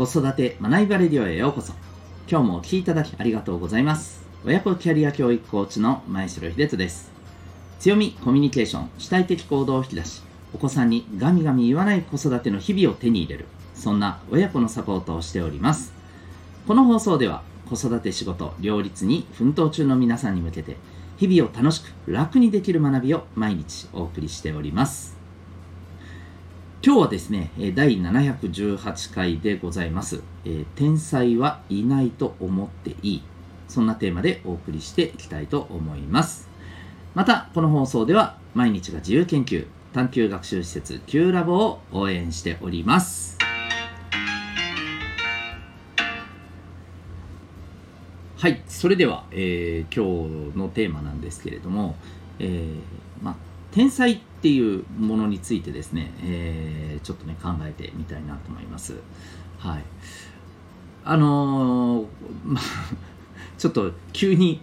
子育て学びバレディオへようこそ。今日もお聴きいただきありがとうございます。親子キャリア教育コーチの前城秀人です。強みコミュニケーション主体的行動を引き出しお子さんにガミガミ言わない子育ての日々を手に入れる。そんな親子のサポートをしております。この放送では子育て仕事両立に奮闘中の皆さんに向けて日々を楽しく楽にできる学びを毎日お送りしております。今日はですね、第718回でございます。え天才はいないと思っていい。そんなテーマでお送りしていきたいと思います。また、この放送では毎日が自由研究、探究学習施設 Q ラボを応援しております。はい、それでは、えー、今日のテーマなんですけれども、えー、まあ天才っていうものについてですね、えー、ちょっとね考えてみたいなと思います。はい。あのー、まあ、ちょっと急に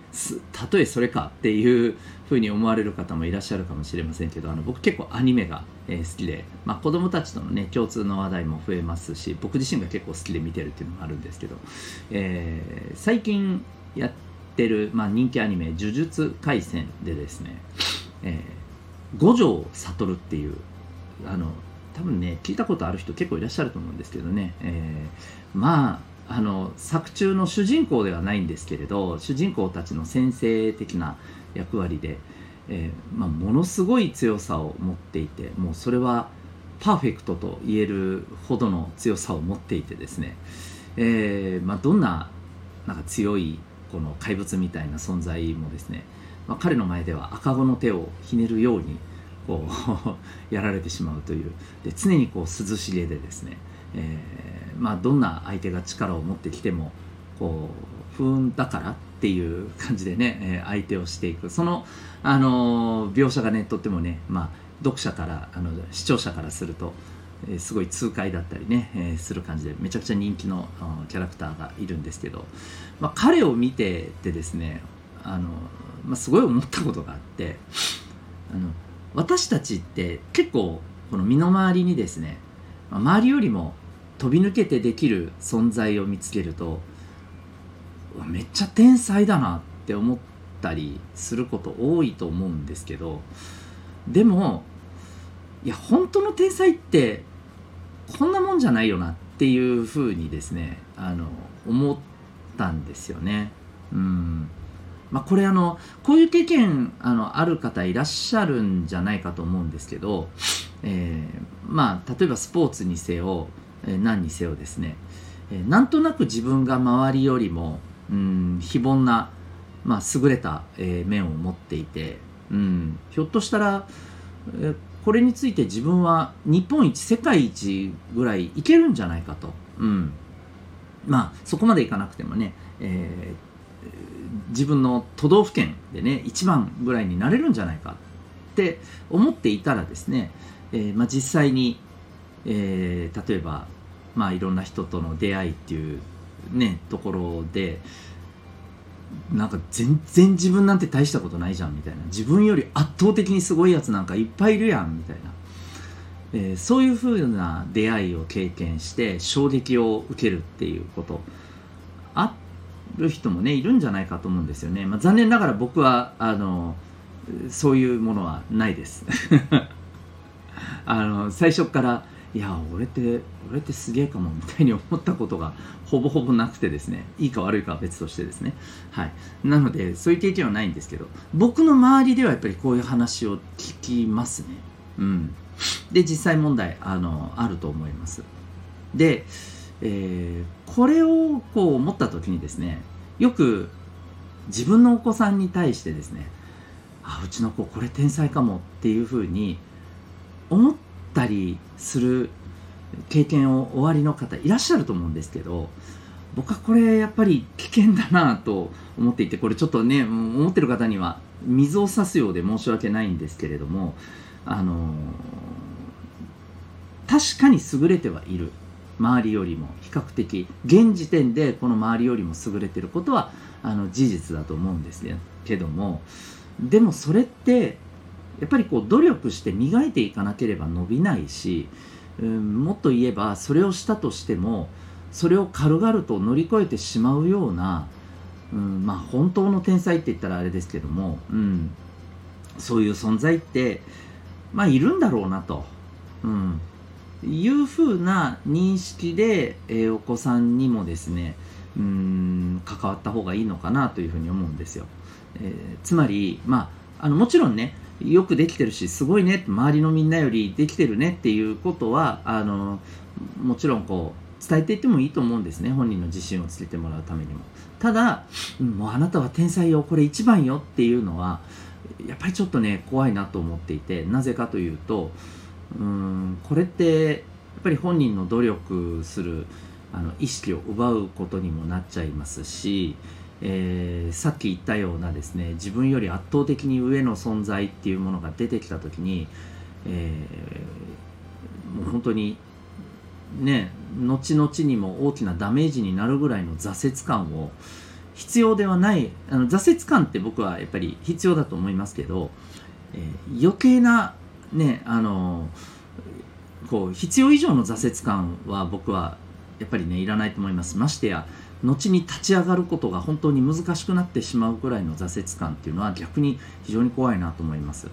例えそれかっていうふうに思われる方もいらっしゃるかもしれませんけどあの僕結構アニメが、え好きで、まあ、子供たちとのね共通の話題も増えますし僕自身が結構好きで見てるっていうのもあるんですけど、えー、最近やってる、まあ、人気アニメ「呪術廻戦」でですね、えー五条悟っていうあの多分ね聞いたことある人結構いらっしゃると思うんですけどね、えー、まああの作中の主人公ではないんですけれど主人公たちの先生的な役割で、えー、まあ、ものすごい強さを持っていてもうそれはパーフェクトと言えるほどの強さを持っていてですね、えー、まあ、どんななんか強いこの怪物みたいな存在もですねまあ、彼の前では赤子の手をひねるようにこう やられてしまうという。で常にこう涼しげでですね、えー、まあ、どんな相手が力を持ってきてもこう不運だからっていう感じでね、え、相手をしていく。その、あの、描写がねとってもね、まあ、読者からあの視聴者からするとすごい痛快だったりね、えー、する感じでめちゃくちゃ人気のキャラクターがいるんですけど、まあ、彼を見ててですねあのまあ、すごい思ったことがあってあの私たちって結構この身の回りにですね、ま、周りよりも飛び抜けてできる存在を見つけるとめっちゃ天才だなって思ったりすること多いと思うんですけどでもいや本当の天才ってこんなもんじゃないよなっていうふうにですねあの思ったんですよね。うんまあ、これあのこういう経験あのある方いらっしゃるんじゃないかと思うんですけど、えー、まあ、例えばスポーツにせよ、えー、何にせよですね、えー、なんとなく自分が周りよりも、うん、非凡な、まあ、優れた、え面を持っていて、うん、ひょっとしたら、えこれについて自分は日本一世界一ぐらいいけるんじゃないかと、うん、まあそこまでいかなくてもね、えー自分の都道府県でね一番ぐらいになれるんじゃないかって思っていたらですね、えー、まあ、実際に、えー、例えば、まあ、いろんな人との出会いっていうねところでなんか全然自分なんて大したことないじゃんみたいな自分より圧倒的にすごいやつなんかいっぱいいるやんみたいな、えー、そういうふうな出会いを経験して衝撃を受けるっていうことる人もねいるんじゃないかと思うんですよね、まあ、残念ながら僕はあのそういうものはないです。あの最初からいや俺って俺ってすげえかもみたいに思ったことがほぼほぼなくてですね。いいか悪いかは別としてですね。はい。なのでそういう経験はないんですけど僕の周りではやっぱりこういう話を聞きますね。うん。で実際問題あのあると思います。でえー、これをこう思った時にですねよく自分のお子さんに対してですねあうちの子これ天才かもっていうふうに思ったりする経験をおありの方いらっしゃると思うんですけど僕はこれやっぱり危険だなと思っていてこれちょっとね思ってる方には水を差すようで申し訳ないんですけれどもあの確かに優れてはいる。周りよりも比較的現時点でこの周りよりも優れてることはあの事実だと思うんですけどもでもそれってやっぱりこう努力して磨いていかなければ伸びないし、うん、もっと言えばそれをしたとしてもそれを軽々と乗り越えてしまうような、うん、まあ本当の天才って言ったらあれですけども、うん、そういう存在ってまあいるんだろうなと、うん、いうふうな認識で、えー、お子さんにもですねうん関わった方がいいのかなというふうに思うんですよ。えー、つまり、まあ、あのもちろんねよくできてるしすごいね周りのみんなよりできてるねっていうことはあのもちろんこう伝えていってもいいと思うんですね本人の自信をつけてもらうためにもただ、もうあなたは天才よこれ一番よっていうのはやっぱりちょっとね怖いなと思っていてなぜかというとうんこれってやっぱり本人の努力するあの意識を奪うことにもなっちゃいますし、えー、さっき言ったようなですね自分より圧倒的に上の存在っていうものが出てきた時に、えー、もう本当にね後々にも大きなダメージになるぐらいの挫折感を必要ではないあの挫折感って僕はやっぱり必要だと思いますけど、えー、余計なねあのこう必要以上の挫折感は僕はやっぱりねいらないと思います。ましてや後に立ち上がることが本当に難しくなってしまうくらいの挫折感っていうのは逆に非常に怖いなと思います。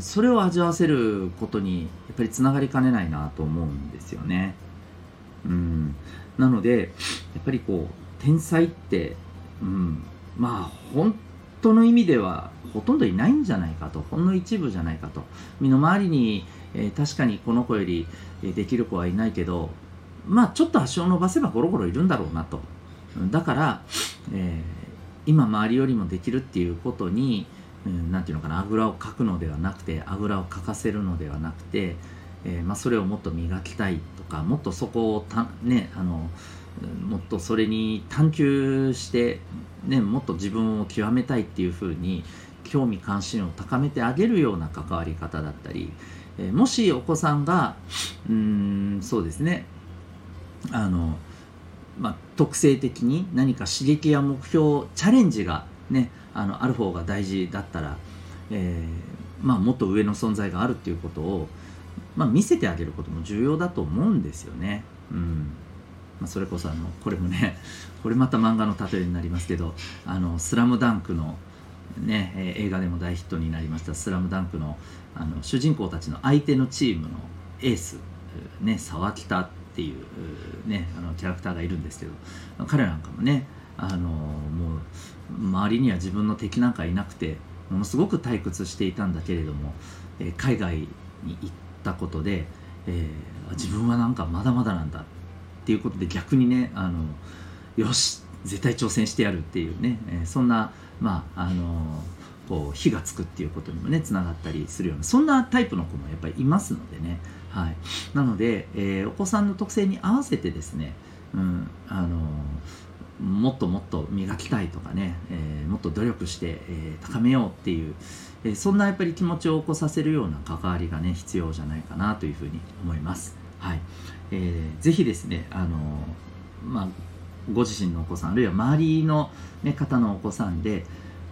それを味わわせることにやっぱりつながりかねないなと思うんですよね。うん。なのでやっぱりこう天才ってうんまあ本当の意味ではほとんどいないんじゃないかとほんの一部じゃないかと。身の回りに、えー、確かにこの子よりえできる子はいないけどまあちょっと足を伸ばせばゴロゴロいるんだろうなと。だから、えー、今周りよりもできるっていうことに何、て言うのかなあぐらをかくのではなくてあぐらをかかせるのではなくて、えー、まあ、それをもっと磨きたいとかもっとそこをたねあのもっとそれに探求して、ね、もっと自分を極めたいっていうふうに興味関心を高めてあげるような関わり方だったり、え、もしお子さんがうんそうですねあの、まあ、特性的に何か刺激や目標チャレンジが、ね、あのある方が大事だったら、えー、まあ、もっと上の存在があるっていうことを、まあ、見せてあげることも重要だと思うんですよね。うんまあ、それこそあのこれもね これまた漫画の例えになりますけど「あのスラムダンクのね、えー、映画でも大ヒットになりました「スラムダンクのあの主人公たちの相手のチームのエース、ね、沢北っていう、ね、あのキャラクターがいるんですけど彼なんかもねあのもう周りには自分の敵なんかいなくてものすごく退屈していたんだけれども、えー、海外に行ったことで、えー、自分はなんかまだまだなんだってっていうことで逆にねあのよし絶対挑戦してやるっていうね、えー、そんなまああのこう火がつくっていうことにもねつながったりするようなそんなタイプの子もやっぱりいますのでね。はい、なので、えー、お子さんの特性に合わせてですね、うん、あのもっともっと磨きたいとかね、えー、もっと努力して、えー、高めようっていう、えー、そんなやっぱり気持ちを起こさせるような関わりがね必要じゃないかなというふうに思います。はい。えー、ぜひですね、あのまあ、ご自身のお子さんあるいは周りの、ね、方のお子さんで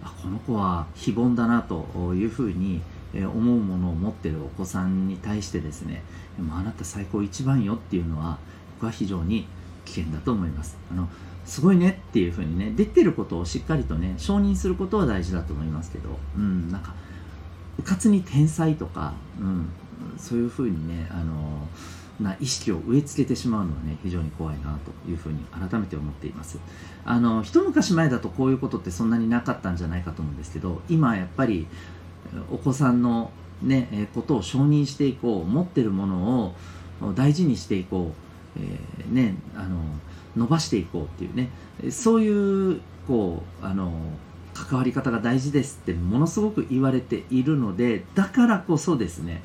あこの子は非凡だなというふうに思うものを持ってるお子さんに対してですねもあなた最高一番よっていうのは僕は非常に危険だと思います。あのすごいねっていうふうにねできてることをしっかりとね承認することは大事だと思いますけどうんなんかうかつに天才とか、うん、そういうふうにねあのな意識を植え付けてしまうのはね非常に怖いなというふうに改めて思っています。あの一昔前だとこういうことってそんなになかったんじゃないかと思うんですけど今やっぱりお子さんのね、えことを承認していこう持ってるものを大事にしていこう、えー、ね、あの伸ばしていこうっていうねそういうこうあの関わり方が大事ですってものすごく言われているのでだからこそですね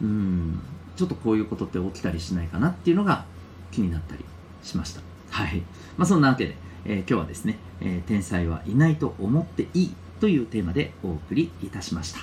うんちょっとこういうことって起きたりしないかなっていうのが気になったりしましたはいまあそんなわけで、えー、今日はですね、えー、天才はいないと思っていいというテーマでお送りいたしました。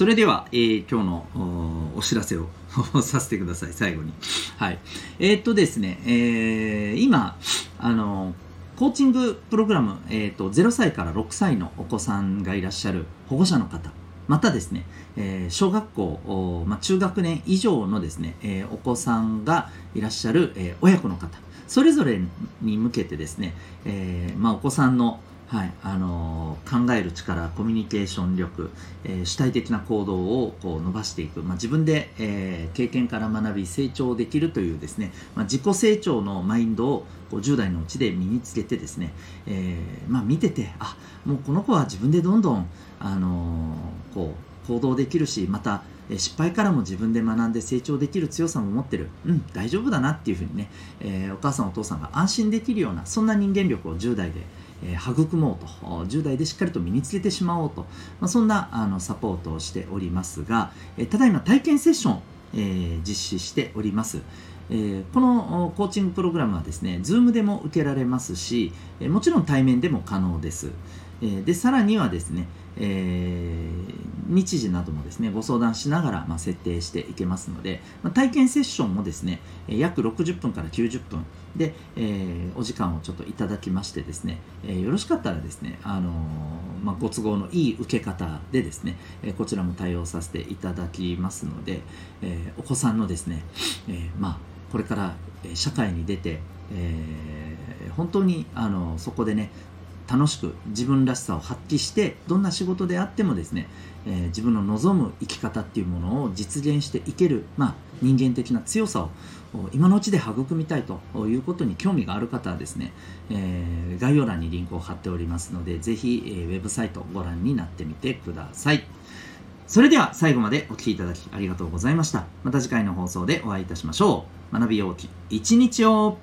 それでは、えー、今日のお知らせを させてください、最後に。はい。えー、っとですね、えー、今、あの、コーチングプログラム、えーと、0歳から6歳のお子さんがいらっしゃる保護者の方。またですね、えー、小学校、まあ、中学年以上のですね、えー、お子さんがいらっしゃる、えー、親子の方。それぞれに向けてですね、えまあ、お子さんのはい。あのー、考える力コミュニケーション力、えー、主体的な行動をこう伸ばしていく、まあ、自分で、えー、経験から学び成長できるというですね、まあ、自己成長のマインドをこう10代のうちで身につけてですね、えまあ、見ててあもうこの子は自分でどんどん、あのこう行動できるしまた失敗からも自分で学んで成長できる強さも持ってる、うん、大丈夫だなっていうふうにね、え、お母さんお父さんが安心できるようなそんな人間力を10代でえ育もうと10代でしっかりと身につけてしまおうと、まあ、そんなあのサポートをしておりますが、えただいま体験セッション、えー、実施しております。え、このコーチングプログラムはですね、Zoom でも受けられますし、えもちろん対面でも可能です。えで、さらにはですね、えー、日時などもですね、ご相談しながら、まあ、設定していけますので、まあ、体験セッションもですね、約60分から90分で、えー、お時間をちょっといただきましてですね、えー、よろしかったらですね、あのまあ、ご都合のいい受け方でですね、えこちらも対応させていただきますので、えお子さんのですね、えまあ、これから社会に出て、え本当にあのそこでね楽しく自分らしさを発揮してどんな仕事であってもですね、えー、自分の望む生き方っていうものを実現していける、まあ、人間的な強さを今のうちで育みたいということに興味がある方はですね、えー、概要欄にリンクを貼っておりますのでぜひ、えー、ウェブサイトご覧になってみてください。それでは最後までお聴きいただきありがとうございました。また次回の放送でお会いいたしましょう。学びようき一日を。